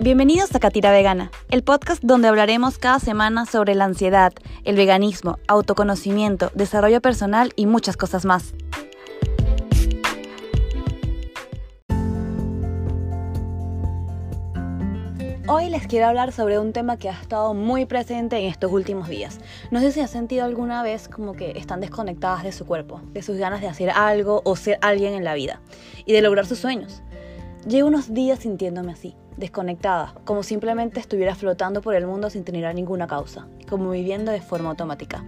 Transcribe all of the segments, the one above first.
Bienvenidos a Catira Vegana, el podcast donde hablaremos cada semana sobre la ansiedad, el veganismo, autoconocimiento, desarrollo personal y muchas cosas más. Hoy les quiero hablar sobre un tema que ha estado muy presente en estos últimos días. No sé si han sentido alguna vez como que están desconectadas de su cuerpo, de sus ganas de hacer algo o ser alguien en la vida y de lograr sus sueños. Llevo unos días sintiéndome así, desconectada, como simplemente estuviera flotando por el mundo sin tener ninguna causa, como viviendo de forma automática.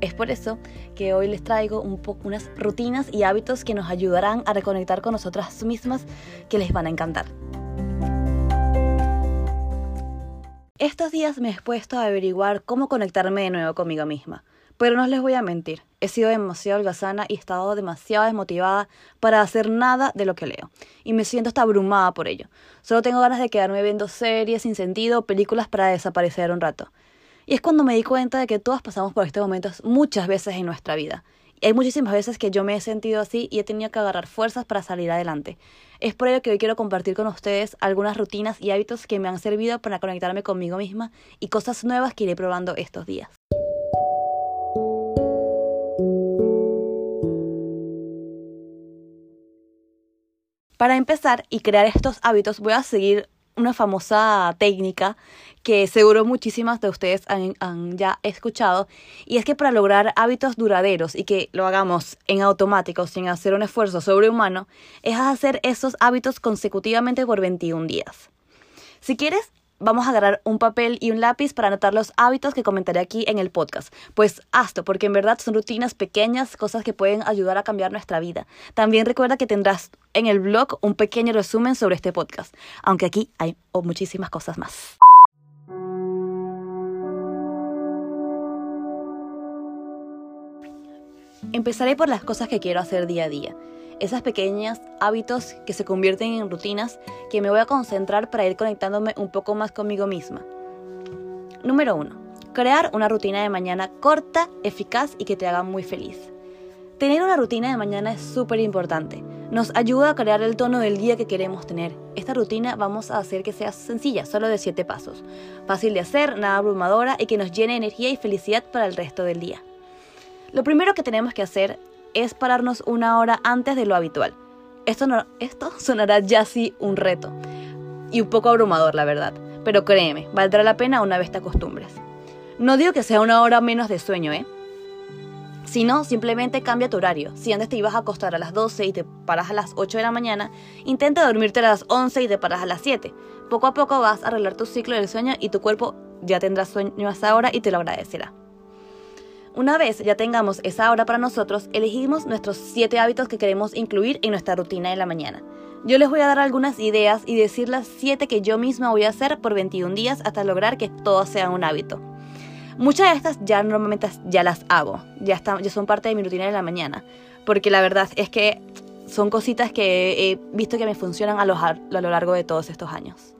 Es por eso que hoy les traigo un poco unas rutinas y hábitos que nos ayudarán a reconectar con nosotras mismas que les van a encantar. Estos días me he puesto a averiguar cómo conectarme de nuevo conmigo misma. Pero no les voy a mentir, he sido demasiado holgazana y he estado demasiado desmotivada para hacer nada de lo que leo. Y me siento hasta abrumada por ello. Solo tengo ganas de quedarme viendo series sin sentido o películas para desaparecer un rato. Y es cuando me di cuenta de que todas pasamos por estos momentos muchas veces en nuestra vida. Y hay muchísimas veces que yo me he sentido así y he tenido que agarrar fuerzas para salir adelante. Es por ello que hoy quiero compartir con ustedes algunas rutinas y hábitos que me han servido para conectarme conmigo misma y cosas nuevas que iré probando estos días. Para empezar y crear estos hábitos voy a seguir una famosa técnica que seguro muchísimas de ustedes han, ya escuchado, y es que para lograr hábitos duraderos y que lo hagamos en automático sin hacer un esfuerzo sobrehumano, es hacer esos hábitos consecutivamente por 21 días. Si quieres, vamos a agarrar un papel y un lápiz para anotar los hábitos que comentaré aquí en el podcast. Pues hazlo, porque en verdad son rutinas pequeñas, cosas que pueden ayudar a cambiar nuestra vida. También recuerda que tendrás en el blog un pequeño resumen sobre este podcast, aunque aquí hay muchísimas cosas más. Empezaré por las cosas que quiero hacer día a día esas pequeñas hábitos que se convierten en rutinas que me voy a concentrar para ir conectándome un poco más conmigo misma. Número 1. Crear una rutina de mañana corta, eficaz y que te haga muy feliz. Tener una rutina de mañana es súper importante. Nos ayuda a crear el tono del día que queremos tener. Esta rutina vamos a hacer que sea sencilla, solo de 7 pasos. Fácil de hacer, nada abrumadora y que nos llene energía y felicidad para el resto del día. Lo primero que tenemos que hacer es pararnos una hora antes de lo habitual. Esto, no, esto sonará ya así un reto y un poco abrumador, la verdad, pero créeme, valdrá la pena una vez te acostumbres. No digo que sea una hora menos de sueño, ¿eh? Si no, simplemente cambia tu horario. Si antes te ibas a acostar a las 12 y te paras a las 8 de la mañana, intenta dormirte a las 11 y te paras a las 7. Poco a poco vas a arreglar tu ciclo del sueño y tu cuerpo ya tendrá sueño a esa hora y te lo agradecerá. Una vez ya tengamos esa hora para nosotros, elegimos nuestros 7 hábitos que queremos incluir en nuestra rutina de la mañana. Yo les voy a dar algunas ideas y decir las 7 que yo misma voy a hacer por 21 días hasta lograr que todo sea un hábito. Muchas de estas ya normalmente ya las hago, ya, están, ya son parte de mi rutina de la mañana, porque la verdad es que son cositas que he visto que me funcionan a lo, a lo largo de todos estos años.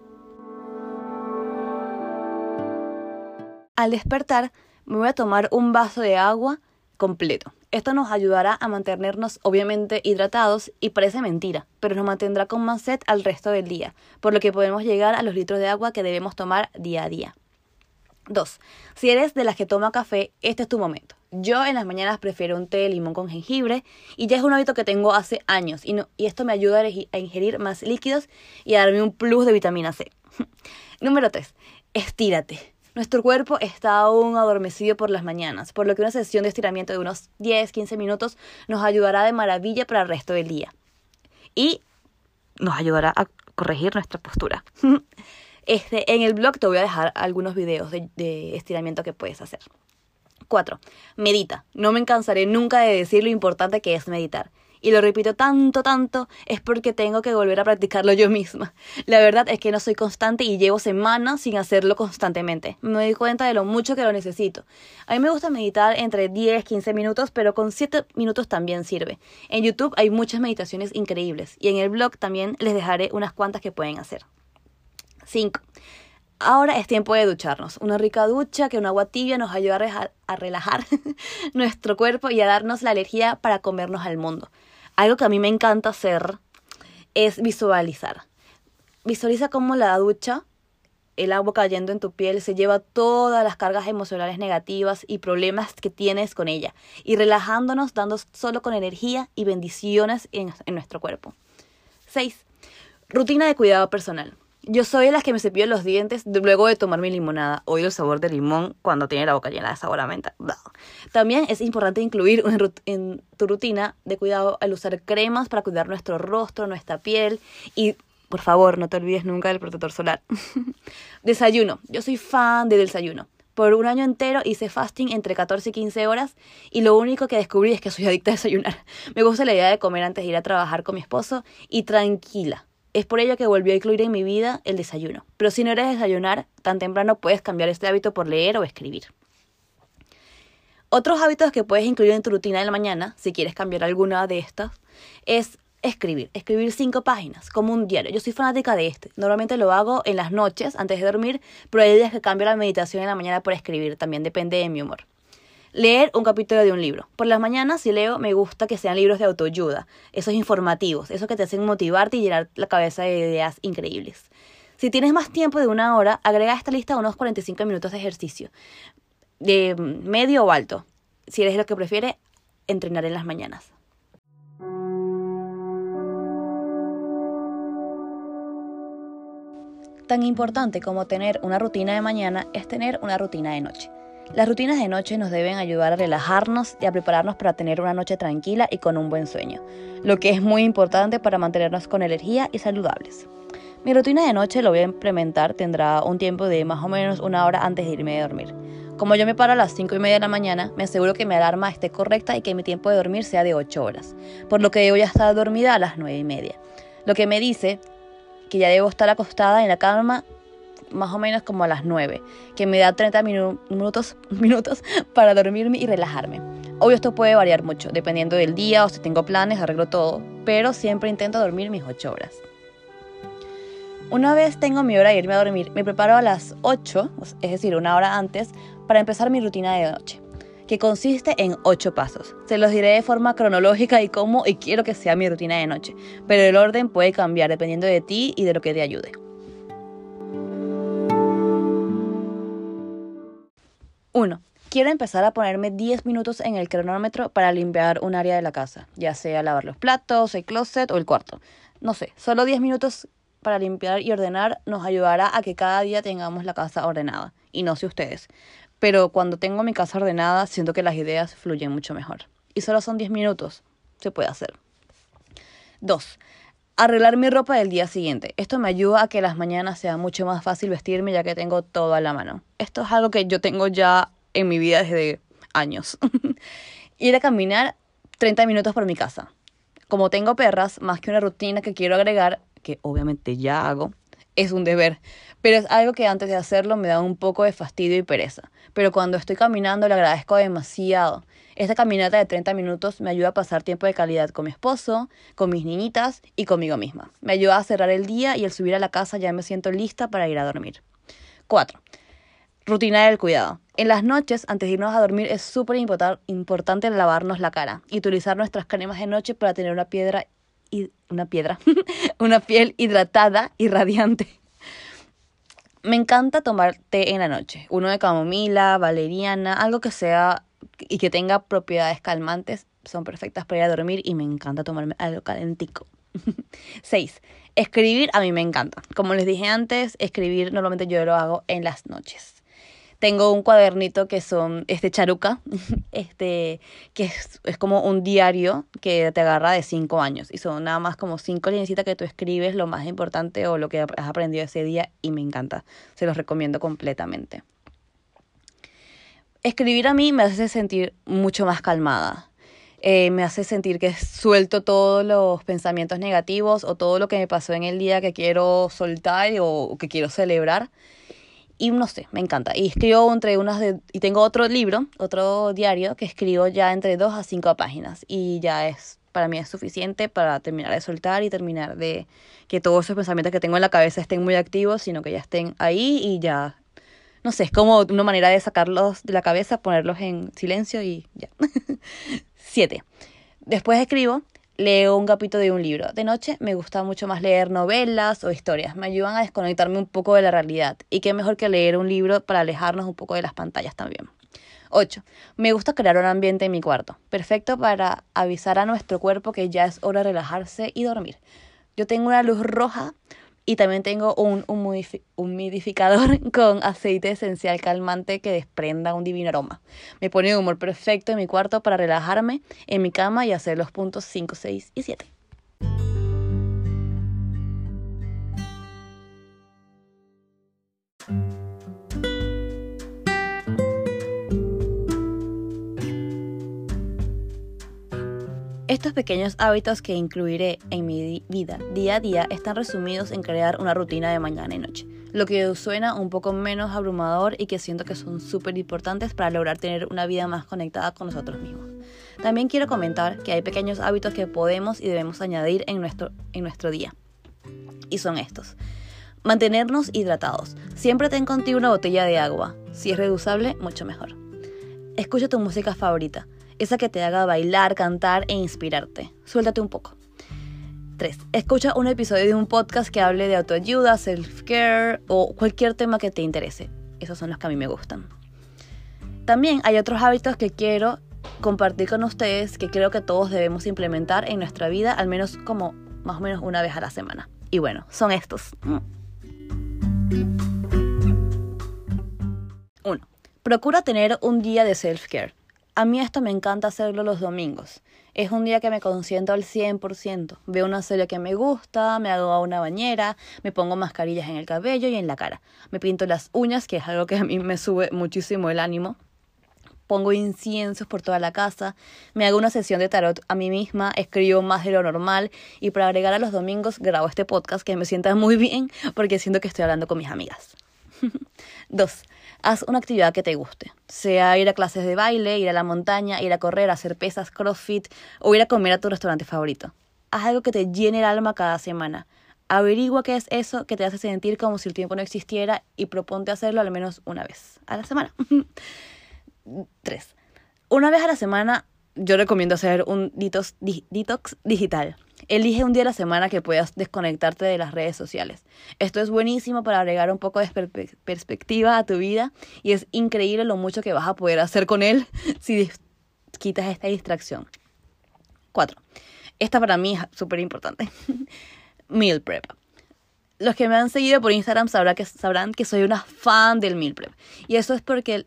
Al despertar, me voy a tomar un vaso de agua completo. Esto nos ayudará a mantenernos obviamente hidratados y parece mentira, pero nos mantendrá con más sed al resto del día, por lo que podemos llegar a los litros de agua que debemos tomar día a día. 2. Si eres de las que toma café, este es tu momento. Yo en las mañanas prefiero un té de limón con jengibre y ya es un hábito que tengo hace años y, y esto me ayuda a ingerir más líquidos y a darme un plus de vitamina C. Número 3. Estírate. Nuestro cuerpo está aún adormecido por las mañanas, por lo que una sesión de estiramiento de unos 10-15 minutos nos ayudará de maravilla para el resto del día. Y nos ayudará a corregir nuestra postura. Este, en el blog te voy a dejar algunos videos de, de estiramiento que puedes hacer. 4. Medita. No me cansaré nunca de decir lo importante que es meditar y lo repito tanto, tanto, es porque tengo que volver a practicarlo yo misma. La verdad es que no soy constante y llevo semanas sin hacerlo constantemente. Me doy cuenta de lo mucho que lo necesito. A mí me gusta meditar entre 10, 15 minutos, pero con 7 minutos también sirve. En YouTube hay muchas meditaciones increíbles y en el blog también les dejaré unas cuantas que pueden hacer. 5. Ahora es tiempo de ducharnos. Una rica ducha que un agua tibia nos ayuda a, relajar nuestro cuerpo y a darnos la energía para comernos al mundo. Algo que a mí me encanta hacer es visualizar. Visualiza cómo la ducha el agua cayendo en tu piel se lleva todas las cargas emocionales negativas y problemas que tienes con ella, y relajándonos, dando solo con energía y bendiciones en, en nuestro cuerpo. 6. Rutina de cuidado personal. Yo soy de las que me cepillo los dientes luego de tomar mi limonada. Odio el sabor de limón cuando tiene la boca llena de sabor a menta. También es importante incluir en tu rutina de cuidado al usar cremas para cuidar nuestro rostro, nuestra piel y por favor, no te olvides nunca del protector solar. desayuno. Yo soy fan del desayuno. Por un año entero hice fasting entre 14 y 15 horas y lo único que descubrí es que soy adicta a desayunar. Me gusta la idea de comer antes de ir a trabajar con mi esposo y tranquila es por ello que volvió a incluir en mi vida el desayuno. Pero si no eres desayunar tan temprano, puedes cambiar este hábito por leer o escribir. Otros hábitos que puedes incluir en tu rutina de la mañana, si quieres cambiar alguna de estas, es escribir. Escribir cinco páginas, como un diario. Yo soy fanática de este. Normalmente lo hago en las noches, antes de dormir, pero hay días que cambio la meditación en la mañana por escribir. También depende de mi humor. Leer un capítulo de un libro. Por las mañanas, si leo, me gusta que sean libros de autoayuda, esos informativos, esos que te hacen motivarte y llenar la cabeza de ideas increíbles. Si tienes más tiempo de una hora, agrega a esta lista unos 45 minutos de ejercicio, de medio o alto, si eres lo que prefiere entrenar en las mañanas. Tan importante como tener una rutina de mañana es tener una rutina de noche. Las rutinas de noche nos deben ayudar a relajarnos y a prepararnos para tener una noche tranquila y con un buen sueño, lo que es muy importante para mantenernos con energía y saludables. Mi rutina de noche lo voy a implementar, tendrá un tiempo de más o menos una hora antes de irme a dormir. Como yo me paro a las 5 y media de la mañana, me aseguro que mi alarma esté correcta y que mi tiempo de dormir sea de 8 horas, por lo que debo ya estar dormida a las 9 y media. Lo que me dice que ya debo estar acostada en la cama más o menos como a las 9, que me da 30 minutos, minutos para dormirme y relajarme. Obvio esto puede variar mucho, dependiendo del día o si tengo planes, arreglo todo, pero siempre intento dormir mis 8 horas. Una vez tengo mi hora de irme a dormir, me preparo a las 8, es decir, una hora antes, para empezar mi rutina de noche, que consiste en 8 pasos. Se los diré de forma cronológica y cómo y quiero que sea mi rutina de noche, pero el orden puede cambiar dependiendo de ti y de lo que te ayude. 1. Quiero empezar a ponerme 10 minutos en el cronómetro para limpiar un área de la casa, ya sea lavar los platos, el closet o el cuarto. No sé, solo 10 minutos para limpiar y ordenar nos ayudará a que cada día tengamos la casa ordenada. Y no sé ustedes, pero cuando tengo mi casa ordenada siento que las ideas fluyen mucho mejor. Y solo son 10 minutos, se puede hacer. 2 arreglar mi ropa del día siguiente. Esto me ayuda a que las mañanas sea mucho más fácil vestirme ya que tengo todo a la mano. Esto es algo que yo tengo ya en mi vida desde años. Ir a caminar 30 minutos por mi casa. Como tengo perras, más que una rutina que quiero agregar, que obviamente ya hago, es un deber, pero es algo que antes de hacerlo me da un poco de fastidio y pereza. Pero cuando estoy caminando le agradezco demasiado. Esta caminata de 30 minutos me ayuda a pasar tiempo de calidad con mi esposo, con mis niñitas y conmigo misma. Me ayuda a cerrar el día y al subir a la casa ya me siento lista para ir a dormir. 4. Rutina del cuidado. En las noches, antes de irnos a dormir, es súper importante lavarnos la cara y utilizar nuestras cremas de noche para tener una piedra y una piedra, una piel hidratada y radiante. Me encanta tomar té en la noche, uno de camomila, valeriana, algo que sea y que tenga propiedades calmantes son perfectas para ir a dormir y me encanta tomarme algo calentico. 6. Escribir a mí me encanta. Como les dije antes, escribir normalmente yo lo hago en las noches. Tengo un cuadernito que son este charuca, este que es, es, como un diario que te agarra de 5 años y son nada más como cinco líneas que tú escribes lo más importante o lo que has aprendido ese día y me encanta. Se los recomiendo completamente. Escribir a mí me hace sentir mucho más calmada. Eh, me hace sentir que suelto todos los pensamientos negativos o todo lo que me pasó en el día que quiero soltar o que quiero celebrar. Y no sé, me encanta. Y escribo entre unas de... Y tengo otro libro, otro diario, que escribo ya entre dos a cinco páginas. Y ya es, para mí es suficiente para terminar de soltar y terminar de que todos esos pensamientos que tengo en la cabeza estén muy activos, sino que ya estén ahí y ya no sé, es como una manera de sacarlos de la cabeza, ponerlos en silencio y ya. Siete. Después escribo leo un capítulo de un libro. De noche me gusta mucho más leer novelas o historias. Me ayudan a desconectarme un poco de la realidad. Y qué mejor que leer un libro para alejarnos un poco de las pantallas también. 8. Me gusta crear un ambiente en mi cuarto. Perfecto para avisar a nuestro cuerpo que ya es hora de relajarse y dormir. Yo tengo una luz roja y también tengo un humidificador con aceite esencial calmante que desprenda un divino aroma. Me pone un humor perfecto en mi cuarto para relajarme en mi cama y hacer los puntos 5, 6 y 7. Estos pequeños hábitos que incluiré en mi vida día a día están resumidos en crear una rutina de mañana y noche, lo que suena un poco menos abrumador y que siento que son súper importantes para lograr tener una vida más conectada con nosotros mismos. También quiero comentar que hay pequeños hábitos que podemos y debemos añadir en nuestro, en nuestro día. Y son estos. Mantenernos hidratados. Siempre ten contigo una botella de agua. Si es reducible, mucho mejor. Escucha tu música favorita esa que te haga bailar, cantar e inspirarte. Suéltate un poco. 3. Escucha un episodio de un podcast que hable de autoayuda, self-care o cualquier tema que te interese. Esos son los que a mí me gustan. También hay otros hábitos que quiero compartir con ustedes que creo que todos debemos implementar en nuestra vida al menos como más o menos una vez a la semana. Y bueno, son estos. 1. Procura tener un día de self-care. A mí esto me encanta hacerlo los domingos. Es un día que me consiento al 100%. Veo una serie que me gusta, me hago una bañera, me pongo mascarillas en el cabello y en la cara. Me pinto las uñas, que es algo que a mí me sube muchísimo el ánimo. Pongo inciensos por toda la casa, me hago una sesión de tarot a mí misma, escribo más de lo normal y para agregar a los domingos grabo este podcast que me sienta muy bien porque siento que estoy hablando con mis amigas. 2. Haz una actividad que te guste, sea ir a clases de baile, ir a la montaña, ir a correr, hacer pesas, crossfit o ir a comer a tu restaurante favorito. Haz algo que te llene el alma cada semana. Averigua qué es eso que te hace sentir como si el tiempo no existiera y proponte hacerlo al menos una vez a la semana. 3. Una vez a la semana yo recomiendo hacer un detox, detox digital. Elige un día a la semana que puedas desconectarte de las redes sociales. Esto es buenísimo para agregar un poco de perspectiva a tu vida y es increíble lo mucho que vas a poder hacer con él si quitas esta distracción. 4. Esta para mí es súper importante. meal prep. Los que me han seguido por Instagram sabrán que, sabrán que soy una fan del meal prep. Y eso es porque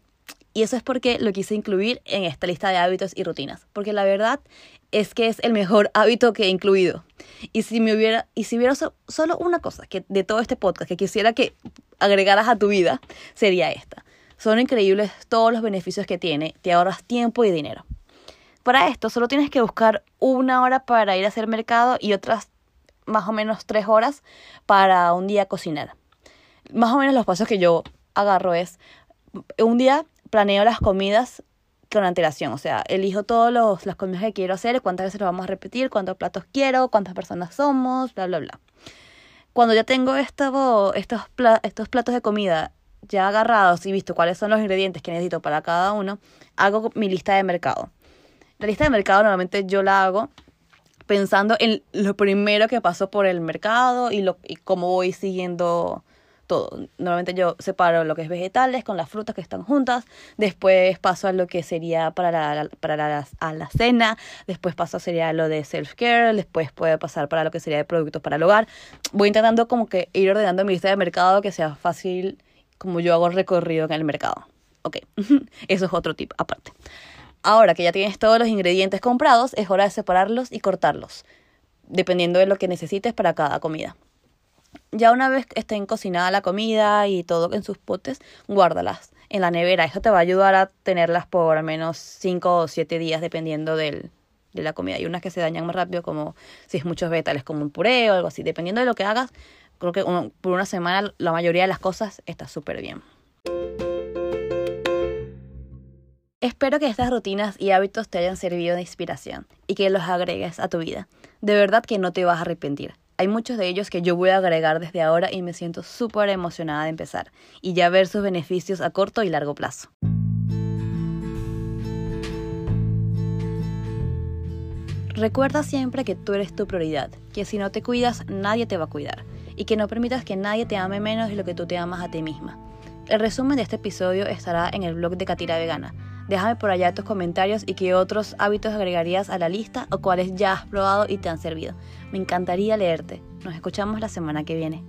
y eso es porque lo quise incluir en esta lista de hábitos y rutinas, porque la verdad es que es el mejor hábito que he incluido. Y si me hubiera y si hubiera solo una cosa que de todo este podcast que quisiera que agregaras a tu vida, sería esta. Son increíbles todos los beneficios que tiene, te ahorras tiempo y dinero. Para esto solo tienes que buscar una hora para ir a hacer mercado y otras más o menos tres horas para un día cocinar. Más o menos los pasos que yo agarro es un día planeo las comidas con antelación, o sea, elijo todas las comidas que quiero hacer, cuántas veces lo vamos a repetir, cuántos platos quiero, cuántas personas somos, bla, bla, bla. Cuando ya tengo esto, estos, estos platos de comida ya agarrados y visto cuáles son los ingredientes que necesito para cada uno, hago mi lista de mercado. La lista de mercado normalmente yo la hago pensando en lo primero que pasó por el mercado y, lo, y cómo voy siguiendo todo. Normalmente yo separo lo que es vegetales con las frutas que están juntas, después paso a lo que sería para la, para la, a la cena, después paso sería lo de self-care, después puede pasar para lo que sería de productos para el hogar. Voy intentando como que ir ordenando mi lista de mercado que sea fácil como yo hago el recorrido en el mercado. Ok, eso es otro tip aparte. Ahora que ya tienes todos los ingredientes comprados, es hora de separarlos y cortarlos, dependiendo de lo que necesites para cada comida. Ya una vez estén cocinada la comida y todo en sus potes, guárdalas en la nevera. Eso te va a ayudar a tenerlas por al menos 5 o 7 días dependiendo del, de la comida. Hay unas que se dañan más rápido como si es muchos vegetales como un puré o algo así. Dependiendo de lo que hagas, creo que por una semana la mayoría de las cosas está súper bien. Espero que estas rutinas y hábitos te hayan servido de inspiración y que los agregues a tu vida. De verdad que no te vas a arrepentir. Hay muchos de ellos que yo voy a agregar desde ahora y me siento súper emocionada de empezar y ya ver sus beneficios a corto y largo plazo. Recuerda siempre que tú eres tu prioridad, que si no te cuidas nadie te va a cuidar y que no permitas que nadie te ame menos de lo que tú te amas a ti misma. El resumen de este episodio estará en el blog de Catira Vegana. Déjame por allá tus comentarios y qué otros hábitos agregarías a la lista o cuáles ya has probado y te han servido. Me encantaría leerte. Nos escuchamos la semana que viene.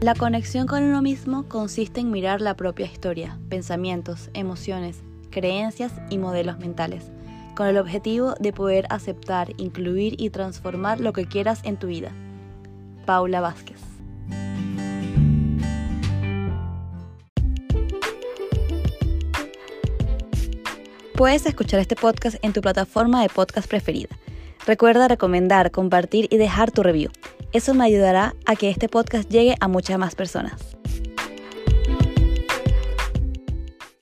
La conexión con uno mismo consiste en mirar la propia historia, pensamientos, emociones, creencias y modelos mentales con el objetivo de poder aceptar, incluir y transformar lo que quieras en tu vida. Paula Vázquez. Puedes escuchar este podcast en tu plataforma de podcast preferida. Recuerda recomendar, compartir y dejar tu review. Eso me ayudará a que este podcast llegue a muchas más personas.